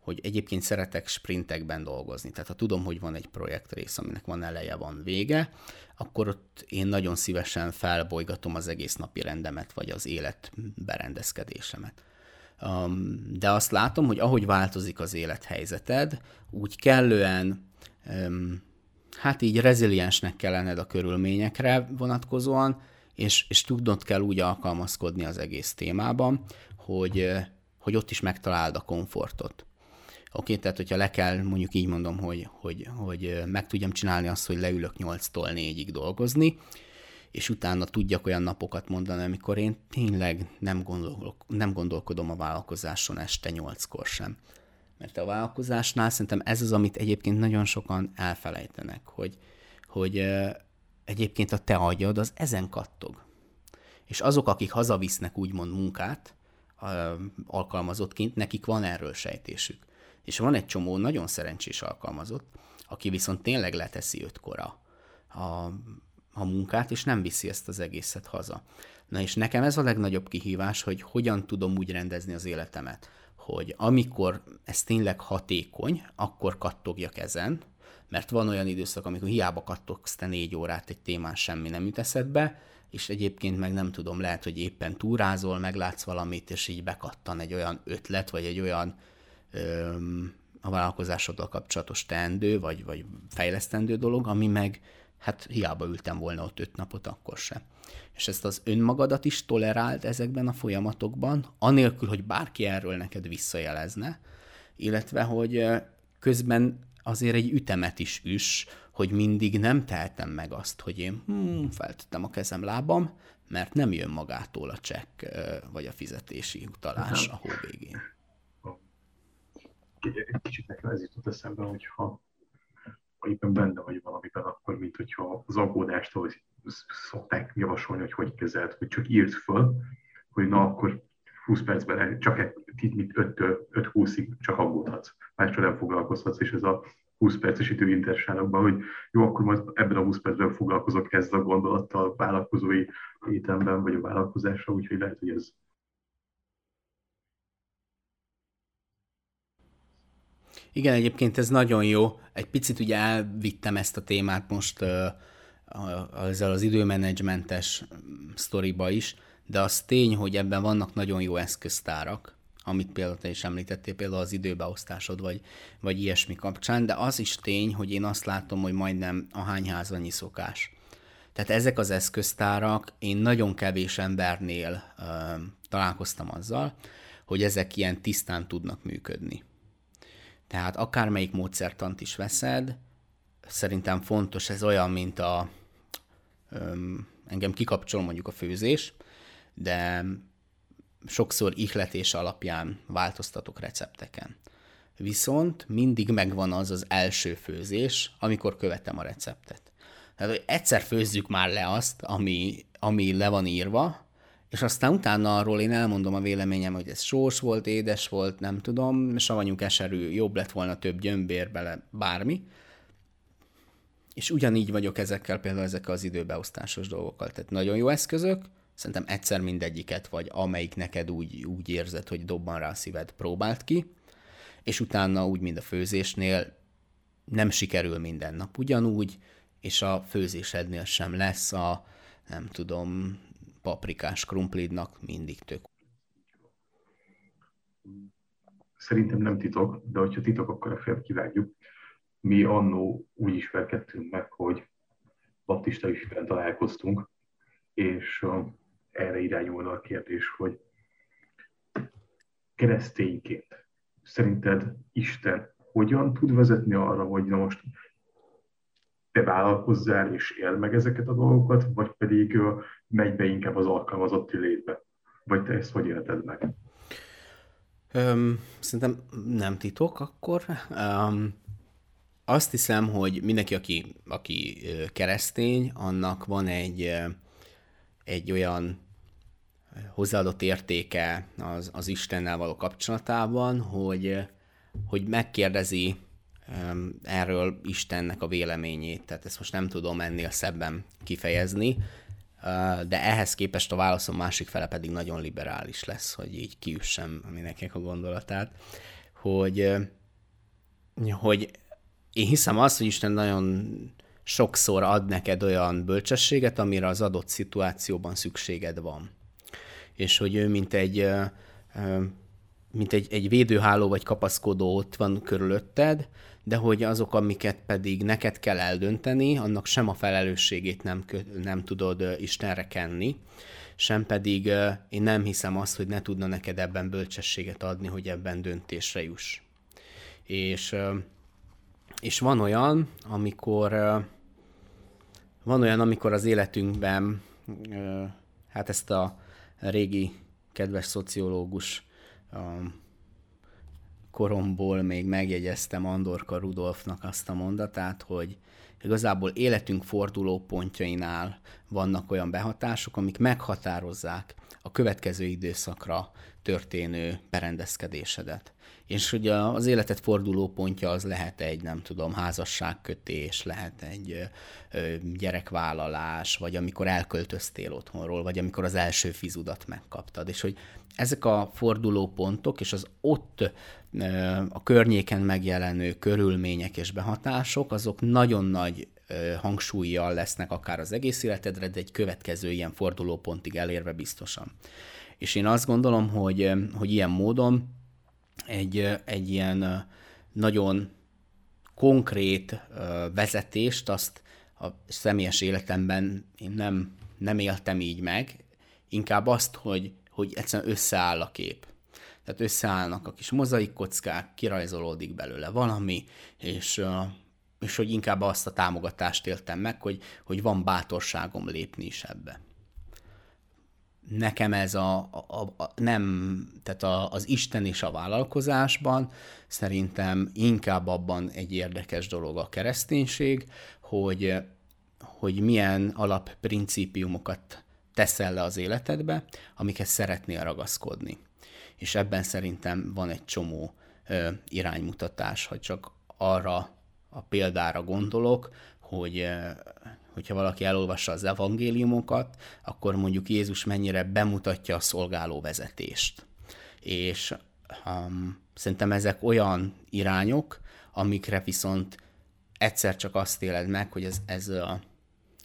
hogy egyébként szeretek sprintekben dolgozni. Tehát ha tudom, hogy van egy projektrész, aminek van eleje, van vége, akkor ott én nagyon szívesen felbolygatom az egész napi rendemet, vagy az élet berendezkedésemet. De azt látom, hogy ahogy változik az élethelyzeted, úgy kellően hát így reziliensnek kell lenned a körülményekre vonatkozóan, és, és tudnod kell úgy alkalmazkodni az egész témában, hogy, hogy ott is megtaláld a komfortot. Oké, okay, tehát hogyha le kell, mondjuk így mondom, hogy, hogy, hogy meg tudjam csinálni azt, hogy leülök 8-tól 4-ig dolgozni, és utána tudjak olyan napokat mondani, amikor én tényleg nem, gondol, nem gondolkodom a vállalkozáson este 8-kor sem. Mert a vállalkozásnál szerintem ez az, amit egyébként nagyon sokan elfelejtenek, hogy, hogy egyébként a te agyad az ezen kattog. És azok, akik hazavisznek úgymond munkát, alkalmazottként, nekik van erről sejtésük. És van egy csomó nagyon szerencsés alkalmazott, aki viszont tényleg leteszi ötkor a, a, munkát, és nem viszi ezt az egészet haza. Na és nekem ez a legnagyobb kihívás, hogy hogyan tudom úgy rendezni az életemet, hogy amikor ez tényleg hatékony, akkor kattogjak ezen, mert van olyan időszak, amikor hiába kattogsz te négy órát egy témán, semmi nem jut eszedbe, és egyébként meg nem tudom, lehet, hogy éppen túrázol, meglátsz valamit, és így bekattan egy olyan ötlet, vagy egy olyan öm, a vállalkozásoddal kapcsolatos teendő, vagy, vagy fejlesztendő dolog, ami meg hát hiába ültem volna ott öt napot, akkor sem. És ezt az önmagadat is tolerált ezekben a folyamatokban, anélkül, hogy bárki erről neked visszajelezne, illetve, hogy közben azért egy ütemet is üs, hogy mindig nem tehetem meg azt, hogy én hmm, feltettem a kezem lábam, mert nem jön magától a csekk vagy a fizetési utalás a hó végén. Egy kicsit nekem ez jutott eszembe, hogyha ha éppen benne vagy valamiben, akkor mint hogyha az aggódástól szokták javasolni, hogy hogy kezelt, hogy csak írd föl, hogy na akkor 20 percben csak egy, 5-20-ig csak aggódhatsz, másra nem foglalkozhatsz, és ez a 20 perces időintersálokban, hogy jó, akkor majd ebben a 20 percben foglalkozok ezzel a gondolattal vállalkozói étemben, vagy a vállalkozással, úgyhogy lehet, hogy ez Igen, egyébként ez nagyon jó. Egy picit ugye elvittem ezt a témát most uh, ezzel az időmenedzsmentes sztoriba is, de az tény, hogy ebben vannak nagyon jó eszköztárak, amit például te is említettél, például az időbeosztásod, vagy, vagy ilyesmi kapcsán, de az is tény, hogy én azt látom, hogy majdnem a hány annyi szokás. Tehát ezek az eszköztárak, én nagyon kevés embernél ö, találkoztam azzal, hogy ezek ilyen tisztán tudnak működni. Tehát akármelyik módszertant is veszed, szerintem fontos, ez olyan, mint a, öm, engem kikapcsol mondjuk a főzés, de sokszor ihletés alapján változtatok recepteken. Viszont mindig megvan az az első főzés, amikor követem a receptet. Tehát, hogy egyszer főzzük már le azt, ami, ami le van írva, és aztán utána arról én elmondom a véleményem, hogy ez sós volt, édes volt, nem tudom, savanyú keserű, jobb lett volna több gyömbér bele, bármi. És ugyanígy vagyok ezekkel, például ezekkel az időbeosztásos dolgokkal. Tehát nagyon jó eszközök, szerintem egyszer mindegyiket, vagy amelyik neked úgy, úgy érzed, hogy dobban rá a szíved, próbált ki, és utána úgy, mint a főzésnél, nem sikerül minden nap ugyanúgy, és a főzésednél sem lesz a, nem tudom, paprikás krumplidnak mindig tök. Szerintem nem titok, de hogyha titok, akkor a fél kivágjuk. Mi annó úgy ismerkedtünk meg, hogy baptista ismeren találkoztunk, és erre irányulna a kérdés, hogy keresztényként szerinted Isten hogyan tud vezetni arra, hogy na most te vállalkozzál és éld meg ezeket a dolgokat, vagy pedig megy be inkább az alkalmazotti létbe? Vagy te ezt hogy élted meg? Öm, szerintem nem titok akkor. Um, azt hiszem, hogy mindenki, aki, aki keresztény, annak van egy, egy olyan hozzáadott értéke az, az Istennel való kapcsolatában, hogy, hogy megkérdezi erről Istennek a véleményét. Tehát ezt most nem tudom ennél szebben kifejezni, de ehhez képest a válaszom másik fele pedig nagyon liberális lesz, hogy így kiüssem mindenkinek a gondolatát, hogy, hogy én hiszem azt, hogy Isten nagyon sokszor ad neked olyan bölcsességet, amire az adott szituációban szükséged van. És hogy ő mint egy, mint egy, egy védőháló vagy kapaszkodó ott van körülötted, de hogy azok, amiket pedig neked kell eldönteni, annak sem a felelősségét nem, nem tudod Istenre kenni, sem pedig én nem hiszem azt, hogy ne tudna neked ebben bölcsességet adni, hogy ebben döntésre juss. És, és van olyan, amikor van olyan, amikor az életünkben hát ezt a régi kedves szociológus koromból még megjegyeztem Andorka Rudolfnak azt a mondatát, hogy igazából életünk forduló pontjainál vannak olyan behatások, amik meghatározzák a következő időszakra történő berendezkedésedet. És hogy az életet forduló pontja az lehet egy, nem tudom, házasságkötés, lehet egy gyerekvállalás, vagy amikor elköltöztél otthonról, vagy amikor az első fizudat megkaptad. És hogy ezek a forduló pontok és az ott a környéken megjelenő körülmények és behatások, azok nagyon nagy hangsúlyjal lesznek akár az egész életedre, de egy következő ilyen fordulópontig elérve biztosan. És én azt gondolom, hogy, hogy ilyen módon egy, egy ilyen nagyon konkrét vezetést, azt a személyes életemben én nem, nem éltem így meg, inkább azt, hogy, hogy egyszerűen összeáll a kép. Tehát összeállnak a kis mozaik kockák, kirajzolódik belőle valami, és, és hogy inkább azt a támogatást éltem meg, hogy, hogy van bátorságom lépni is ebbe nekem ez a, a, a nem, tehát a, az Isten és a vállalkozásban szerintem inkább abban egy érdekes dolog a kereszténység, hogy, hogy milyen alapprincípiumokat teszel le az életedbe, amiket szeretnél ragaszkodni. És ebben szerintem van egy csomó ö, iránymutatás, ha csak arra a példára gondolok, hogy hogyha valaki elolvassa az evangéliumokat, akkor mondjuk Jézus mennyire bemutatja a szolgáló vezetést. És um, szerintem ezek olyan irányok, amikre viszont egyszer csak azt éled meg, hogy ez, ez a,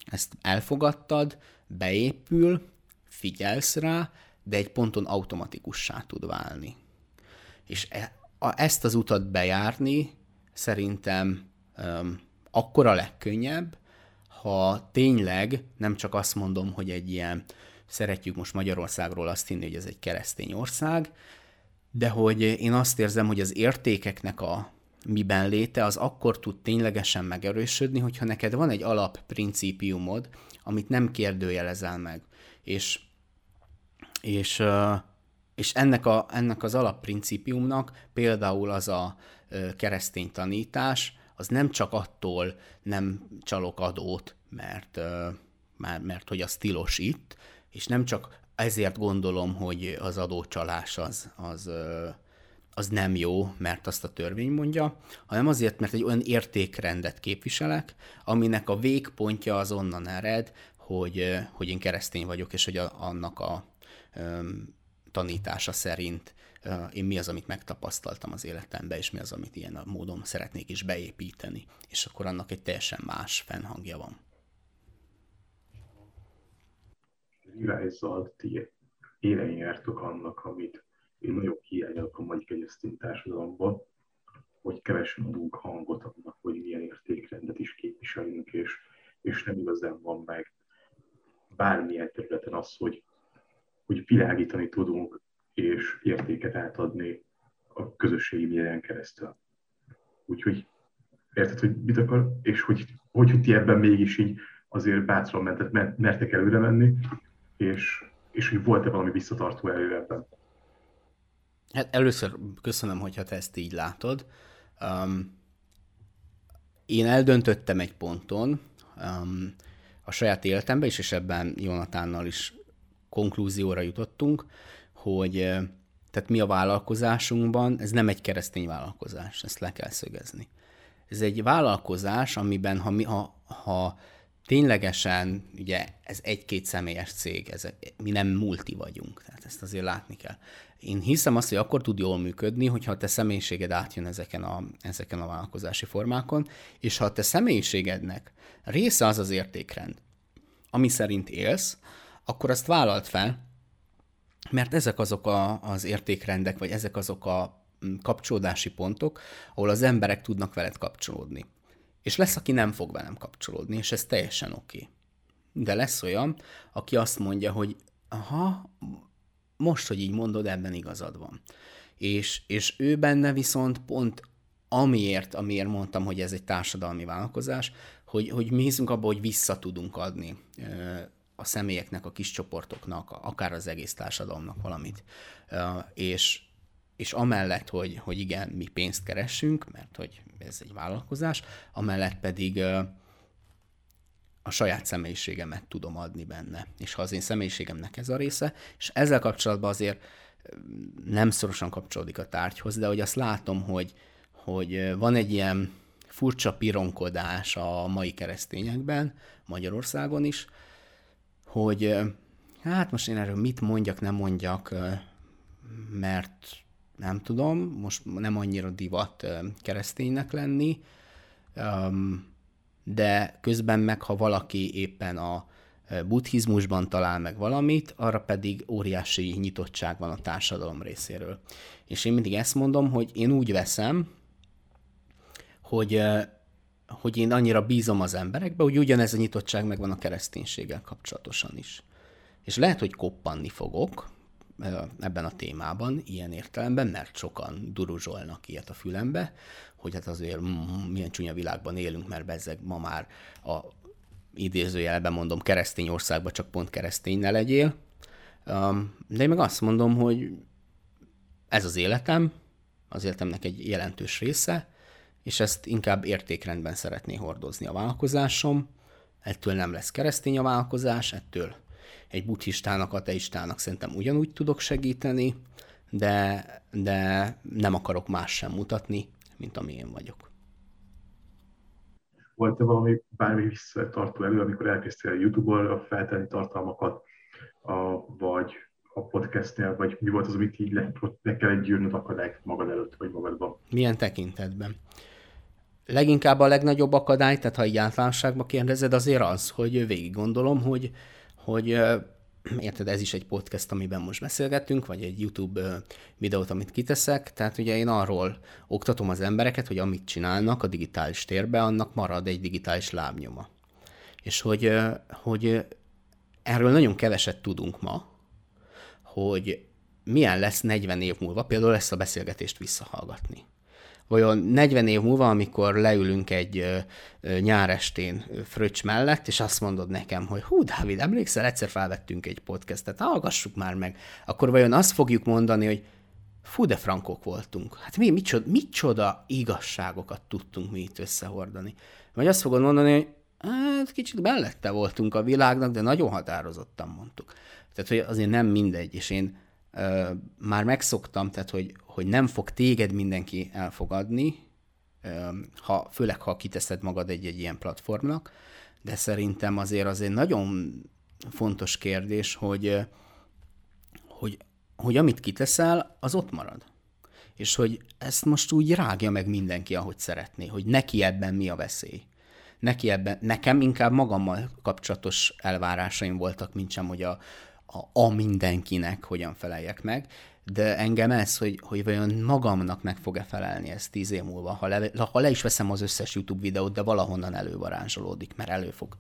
ezt elfogadtad, beépül, figyelsz rá, de egy ponton automatikussá tud válni. És e, a, ezt az utat bejárni szerintem um, akkor a legkönnyebb, ha tényleg nem csak azt mondom, hogy egy ilyen, szeretjük most Magyarországról azt hinni, hogy ez egy keresztény ország, de hogy én azt érzem, hogy az értékeknek a miben léte, az akkor tud ténylegesen megerősödni, hogyha neked van egy alapprincípiumod, amit nem kérdőjelezel meg. És, és, és ennek, a, ennek az alapprincípiumnak például az a keresztény tanítás, az nem csak attól nem csalok adót, mert, mert, mert hogy az tilos itt, és nem csak ezért gondolom, hogy az adócsalás az, az, az nem jó, mert azt a törvény mondja, hanem azért, mert egy olyan értékrendet képviselek, aminek a végpontja az onnan ered, hogy, hogy én keresztény vagyok, és hogy a, annak a tanítása szerint én mi az, amit megtapasztaltam az életemben, és mi az, amit ilyen a módon szeretnék is beépíteni. És akkor annak egy teljesen más fennhangja van. Rivályzzal ti élen jártok annak, amit én nagyon hiányolok a mai keresztény társadalomban, hogy kevesen adunk hangot annak, hogy milyen értékrendet is képviselünk, és, és nem igazán van meg bármilyen területen az, hogy, hogy világítani tudunk és értéket átadni a közösségi médián keresztül. Úgyhogy érted, hogy mit akar, és hogy, hogy, hogy ti ebben mégis így azért bátran mentet, mertek előre menni, és, és hogy volt-e valami visszatartó erő ebben? Hát először köszönöm, hogyha te ezt így látod. Um, én eldöntöttem egy ponton um, a saját életemben is, és ebben Jonatánnal is konklúzióra jutottunk, hogy tehát mi a vállalkozásunkban, ez nem egy keresztény vállalkozás, ezt le kell szögezni. Ez egy vállalkozás, amiben ha, mi, ha, ha ténylegesen, ugye ez egy-két személyes cég, ez, mi nem multi vagyunk, tehát ezt azért látni kell. Én hiszem azt, hogy akkor tud jól működni, hogyha a te személyiséged átjön ezeken a, ezeken a vállalkozási formákon, és ha a te személyiségednek része az az értékrend, ami szerint élsz, akkor azt vállalt fel, mert ezek azok a, az értékrendek, vagy ezek azok a mm, kapcsolódási pontok, ahol az emberek tudnak veled kapcsolódni. És lesz, aki nem fog velem kapcsolódni, és ez teljesen oké. Okay. De lesz olyan, aki azt mondja, hogy aha, most, hogy így mondod, ebben igazad van. És, és ő benne viszont pont amiért, amiért mondtam, hogy ez egy társadalmi vállalkozás, hogy, hogy mi hiszünk abba, hogy vissza tudunk adni a személyeknek, a kis csoportoknak, akár az egész társadalomnak valamit. És, és amellett, hogy, hogy igen, mi pénzt keresünk, mert hogy ez egy vállalkozás, amellett pedig a saját személyiségemet tudom adni benne. És ha az én személyiségemnek ez a része, és ezzel kapcsolatban azért nem szorosan kapcsolódik a tárgyhoz, de hogy azt látom, hogy, hogy van egy ilyen furcsa pironkodás a mai keresztényekben, Magyarországon is, hogy hát most én erről mit mondjak, nem mondjak, mert nem tudom, most nem annyira divat kereszténynek lenni, de közben meg, ha valaki éppen a buddhizmusban talál meg valamit, arra pedig óriási nyitottság van a társadalom részéről. És én mindig ezt mondom, hogy én úgy veszem, hogy, hogy én annyira bízom az emberekbe, hogy ugyanez a nyitottság megvan a kereszténységgel kapcsolatosan is. És lehet, hogy koppanni fogok ebben a témában, ilyen értelemben, mert sokan duruzsolnak ilyet a fülembe, hogy hát azért milyen csúnya világban élünk, mert bezzeg ma már a idézőjelben mondom keresztény országban csak pont keresztény ne legyél. De én meg azt mondom, hogy ez az életem, az életemnek egy jelentős része, és ezt inkább értékrendben szeretné hordozni a vállalkozásom. Ettől nem lesz keresztény a vállalkozás, ettől egy buddhistának, ateistának szerintem ugyanúgy tudok segíteni, de, de nem akarok más sem mutatni, mint ami én vagyok. Volt-e valami bármi visszatartó elő, amikor elkezdtél a YouTube-ról feltenni tartalmakat, a, vagy a podcastnél, vagy mi volt az, amit így le, le kellett gyűrnöd akadályt magad előtt, vagy magadban? Milyen tekintetben? Leginkább a legnagyobb akadály, tehát ha így általánosságban kérdezed, azért az, hogy végig gondolom, hogy, hogy érted, ez is egy podcast, amiben most beszélgettünk, vagy egy YouTube videót, amit kiteszek, tehát ugye én arról oktatom az embereket, hogy amit csinálnak a digitális térbe, annak marad egy digitális lábnyoma. És hogy, hogy erről nagyon keveset tudunk ma, hogy milyen lesz 40 év múlva, például ezt a beszélgetést visszahallgatni. Vajon 40 év múlva, amikor leülünk egy nyárestén fröccs mellett, és azt mondod nekem, hogy hú, Dávid, emlékszel, egyszer felvettünk egy podcastet, hallgassuk már meg, akkor vajon azt fogjuk mondani, hogy fú, de frankok voltunk. Hát mi, micsoda, micsoda igazságokat tudtunk mi itt összehordani. Vagy azt fogod mondani, hogy hát kicsit mellette voltunk a világnak, de nagyon határozottan mondtuk. Tehát, hogy azért nem mindegy, és én már megszoktam, tehát, hogy, hogy nem fog téged mindenki elfogadni, ha, főleg, ha kiteszed magad egy-egy ilyen platformnak, de szerintem azért azért nagyon fontos kérdés, hogy, hogy, hogy amit kiteszel, az ott marad. És hogy ezt most úgy rágja meg mindenki, ahogy szeretné, hogy neki ebben mi a veszély. Neki ebben, nekem inkább magammal kapcsolatos elvárásaim voltak, mint sem, hogy a, a, a mindenkinek hogyan feleljek meg, de engem ez, hogy, hogy vajon magamnak meg fog-e felelni ez tíz év múlva, ha le, ha le is veszem az összes YouTube videót, de valahonnan elővarázsolódik, mert elő fog.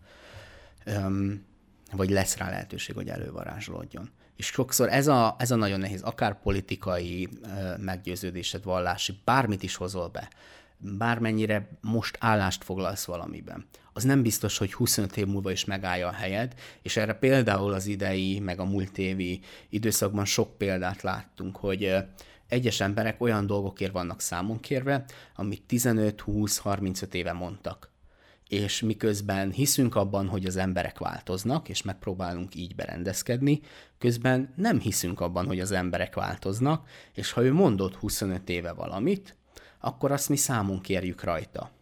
Öm, vagy lesz rá lehetőség, hogy elővarázsolódjon. És sokszor ez a, ez a nagyon nehéz, akár politikai meggyőződésed, vallási, bármit is hozol be, bármennyire most állást foglalsz valamiben, az nem biztos, hogy 25 év múlva is megállja a helyed, és erre például az idei, meg a múlt évi időszakban sok példát láttunk, hogy egyes emberek olyan dolgokért vannak számon kérve, amit 15-20-35 éve mondtak. És miközben hiszünk abban, hogy az emberek változnak, és megpróbálunk így berendezkedni, közben nem hiszünk abban, hogy az emberek változnak, és ha ő mondott 25 éve valamit, akkor azt mi számon kérjük rajta.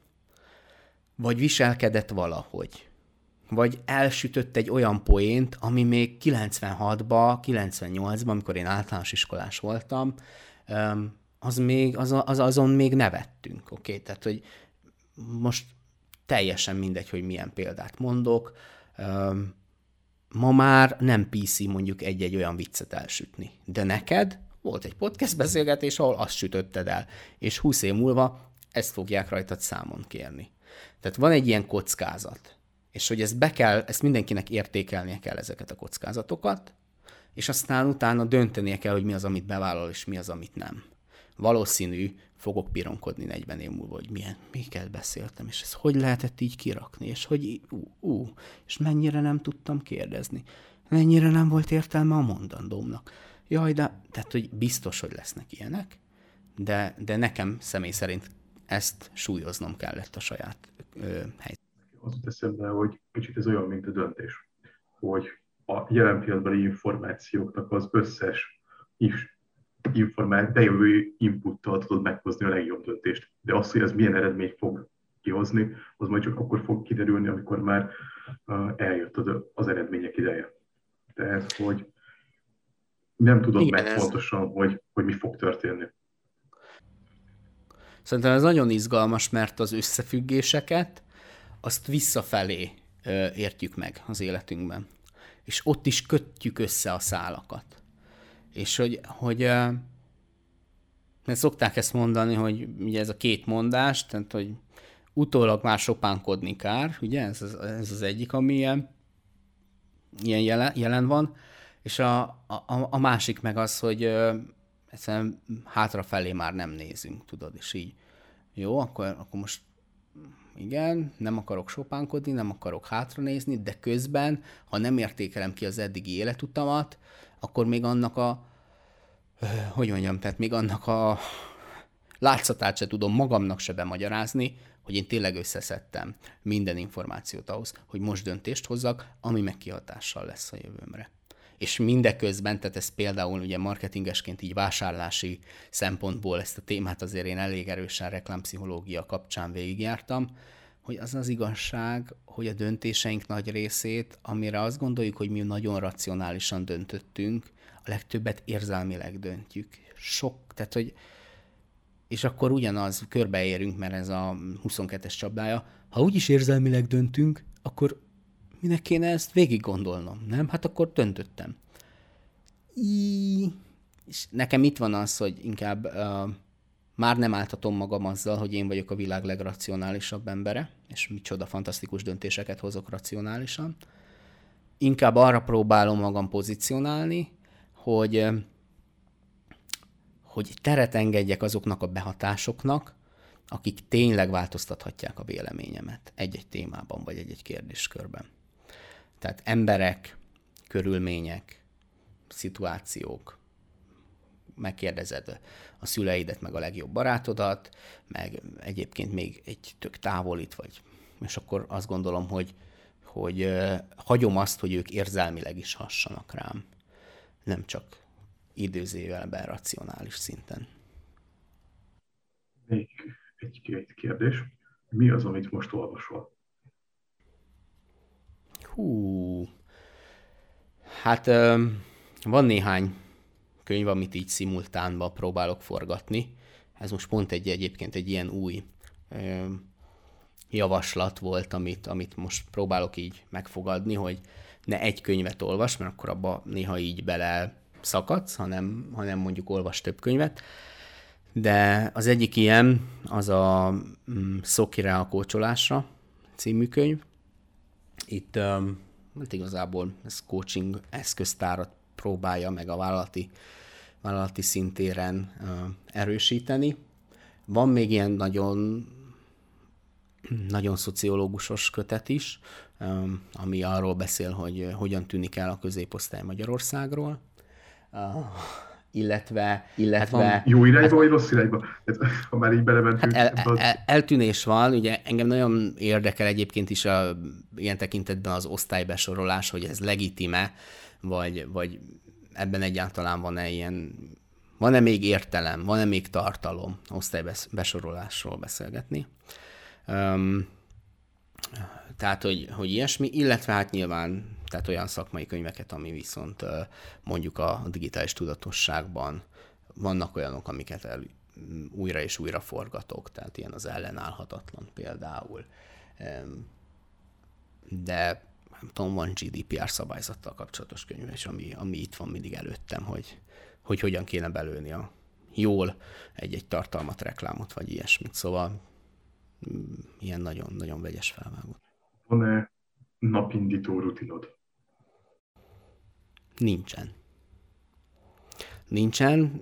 Vagy viselkedett valahogy. Vagy elsütött egy olyan poént, ami még 96-ba, 98-ban, amikor én általános iskolás voltam, az még, az, az, azon még nevettünk, oké? Okay? Tehát, hogy most teljesen mindegy, hogy milyen példát mondok. Ma már nem PC mondjuk egy-egy olyan viccet elsütni. De neked volt egy podcast beszélgetés, ahol azt sütötted el, és 20 év múlva ezt fogják rajtad számon kérni. Tehát van egy ilyen kockázat, és hogy ezt be kell, ezt mindenkinek értékelnie kell ezeket a kockázatokat, és aztán utána döntenie kell, hogy mi az, amit bevállal, és mi az, amit nem. Valószínű, fogok pironkodni 40 év múlva, hogy milyen, miket beszéltem, és ez hogy lehetett így kirakni, és hogy ú, ú, és mennyire nem tudtam kérdezni, mennyire nem volt értelme a mondandómnak. Jaj, de, tehát, hogy biztos, hogy lesznek ilyenek, de, de nekem személy szerint ezt súlyoznom kellett a saját ö, helyzetem. Azt teszem be, hogy kicsit ez olyan, mint a döntés, hogy a jelen pillanatbeli információknak az összes is informál, bejövő inputtal tudod meghozni a legjobb döntést. De azt, hogy ez milyen eredményt fog kihozni, az majd csak akkor fog kiderülni, amikor már eljött az, az eredmények ideje. Tehát, hogy nem tudod Igen, meg ez... pontosan, hogy, hogy mi fog történni. Szerintem ez nagyon izgalmas, mert az összefüggéseket azt visszafelé értjük meg az életünkben. És ott is kötjük össze a szálakat. És hogy, hogy mert szokták ezt mondani, hogy ugye ez a két mondás, tehát hogy utólag már sopánkodni kár, ugye? Ez ez az egyik, ami ilyen, ilyen jelen, jelen van, és a, a, a másik meg az, hogy egyszerűen hátrafelé már nem nézünk, tudod, és így jó, akkor, akkor most igen, nem akarok sopánkodni, nem akarok hátranézni, de közben, ha nem értékelem ki az eddigi életutamat, akkor még annak a, hogy mondjam, tehát még annak a látszatát se tudom magamnak se bemagyarázni, hogy én tényleg összeszedtem minden információt ahhoz, hogy most döntést hozzak, ami meg kihatással lesz a jövőmre. És mindeközben, tehát ez például ugye marketingesként így vásárlási szempontból ezt a témát azért én elég erősen reklámpszichológia kapcsán végigjártam, hogy az az igazság, hogy a döntéseink nagy részét, amire azt gondoljuk, hogy mi nagyon racionálisan döntöttünk, a legtöbbet érzelmileg döntjük. Sok, tehát hogy és akkor ugyanaz, körbeérünk, mert ez a 22-es csapdája, ha úgyis érzelmileg döntünk, akkor minek kéne ezt végig gondolnom, nem? Hát akkor döntöttem. I... És nekem itt van az, hogy inkább uh, már nem álltatom magam azzal, hogy én vagyok a világ legracionálisabb embere, és micsoda fantasztikus döntéseket hozok racionálisan. Inkább arra próbálom magam pozícionálni, hogy, hogy teret engedjek azoknak a behatásoknak, akik tényleg változtathatják a véleményemet egy-egy témában, vagy egy-egy kérdéskörben. Tehát emberek, körülmények, szituációk, megkérdezed a szüleidet, meg a legjobb barátodat, meg egyébként még egy tök távolit, vagy, és akkor azt gondolom, hogy, hogy hagyom azt, hogy ők érzelmileg is hassanak rám, nem csak időzévelben racionális szinten. Még egy kérdés. Mi az, amit most olvasol? Hú, hát van néhány könyv, amit így szimultánba próbálok forgatni. Ez most pont egy egyébként egy ilyen új javaslat volt, amit, amit most próbálok így megfogadni, hogy ne egy könyvet olvas, mert akkor abba néha így bele szakadsz, hanem, hanem mondjuk olvas több könyvet. De az egyik ilyen, az a mm, Szokire a kócsolásra című könyv, itt hát igazából ez coaching eszköztárat próbálja meg a vállalati, vállalati szintéren erősíteni. Van még ilyen nagyon nagyon szociológusos kötet is, ami arról beszél, hogy hogyan tűnik el a középosztály Magyarországról. Illetve... illetve hát van, jó irányba, hát, vagy rossz irányba? Ha már így belementünk. Hát el, el, el, eltűnés van, ugye engem nagyon érdekel egyébként is a, ilyen tekintetben az osztálybesorolás, hogy ez legitime, vagy, vagy ebben egyáltalán van-e ilyen, van-e még értelem, van-e még tartalom osztálybesorolásról beszélgetni. Um, tehát, hogy, hogy ilyesmi, illetve hát nyilván tehát olyan szakmai könyveket, ami viszont mondjuk a digitális tudatosságban vannak olyanok, amiket el, újra és újra forgatok, tehát ilyen az ellenállhatatlan például. De nem tudom, van GDPR szabályzattal kapcsolatos könyv, és ami, ami itt van mindig előttem, hogy, hogy hogyan kéne belőni a jól egy-egy tartalmat, reklámot, vagy ilyesmit. Szóval mm, ilyen nagyon-nagyon vegyes felvágott. Van-e napindító rutinod? Nincsen. Nincsen.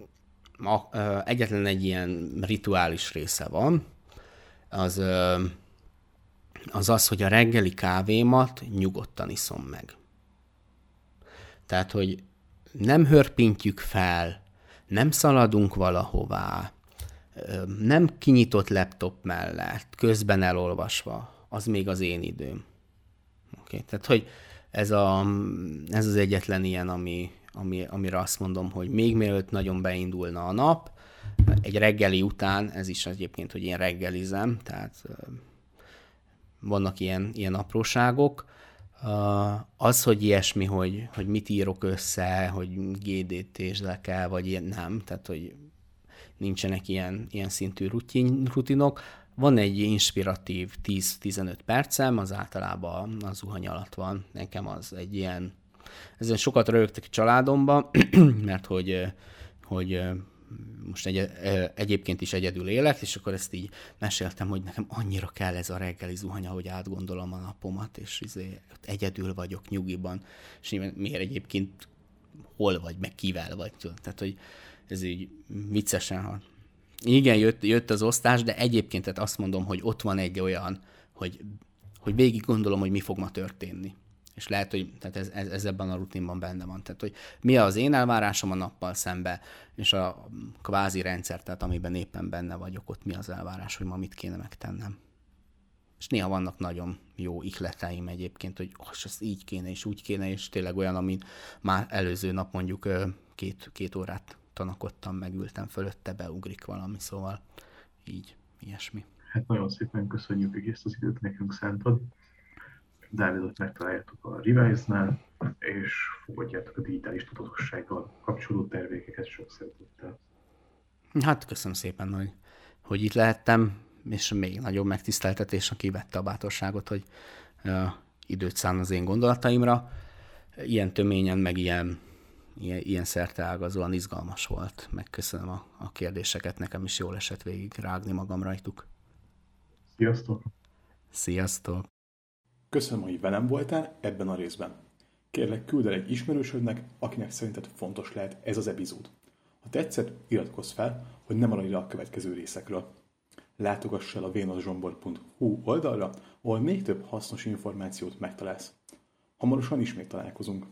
A, ö, egyetlen egy ilyen rituális része van, az, ö, az az, hogy a reggeli kávémat nyugodtan iszom meg. Tehát, hogy nem hörpintjük fel, nem szaladunk valahová, nem kinyitott laptop mellett, közben elolvasva, az még az én időm. Okay? Tehát, hogy ez, a, ez az egyetlen ilyen, ami, ami, amire azt mondom, hogy még mielőtt nagyon beindulna a nap, egy reggeli után, ez is egyébként, hogy én reggelizem, tehát vannak ilyen, ilyen apróságok, az, hogy ilyesmi, hogy, hogy mit írok össze, hogy GDT-sd kell, vagy ilyen, nem, tehát hogy nincsenek ilyen, ilyen szintű rutin, rutinok, van egy inspiratív 10-15 percem, az általában a zuhany alatt van. Nekem az egy ilyen... Ezen sokat rögtök a családomba, mert hogy, hogy most egy, egyébként is egyedül élek, és akkor ezt így meséltem, hogy nekem annyira kell ez a reggeli zuhanya, hogy átgondolom a napomat, és izé, egyedül vagyok nyugiban, és miért egyébként hol vagy, meg kivel vagy. Tehát, hogy ez így viccesen, ha igen, jött, jött az osztás, de egyébként tehát azt mondom, hogy ott van egy olyan, hogy, hogy végig gondolom, hogy mi fog ma történni. És lehet, hogy tehát ez, ez, ez ebben a rutinban benne van. Tehát, hogy mi az én elvárásom a nappal szembe, és a kvázi rendszer, tehát amiben éppen benne vagyok, ott mi az elvárás, hogy ma mit kéne megtennem. És néha vannak nagyon jó ihleteim egyébként, hogy oh, ez így kéne, és úgy kéne, és tényleg olyan, ami már előző nap mondjuk két, két órát tanakodtam, megültem fölötte, beugrik valami, szóval így, ilyesmi. Hát nagyon szépen köszönjük, hogy ezt az időt nekünk szántad. Dávidot megtaláljátok a Revise-nál, és fogadjátok a digitális tudatossággal kapcsolódó tervékeket sok szeretettel. Hát köszönöm szépen, hogy, hogy itt lehettem, és még nagyobb megtiszteltetés, aki vette a bátorságot, hogy uh, időt szán az én gondolataimra. Ilyen töményen, meg ilyen ilyen, ilyen ágazóan izgalmas volt. Megköszönöm a, a kérdéseket, nekem is jól esett végig rágni magam rajtuk. Sziasztok! Sziasztok! Köszönöm, hogy velem voltál ebben a részben. Kérlek, küld el egy ismerősödnek, akinek szerinted fontos lehet ez az epizód. Ha tetszett, iratkozz fel, hogy ne maradj le a következő részekről. Látogass el a vénuszsombor.hu oldalra, ahol még több hasznos információt megtalálsz. Hamarosan ismét találkozunk.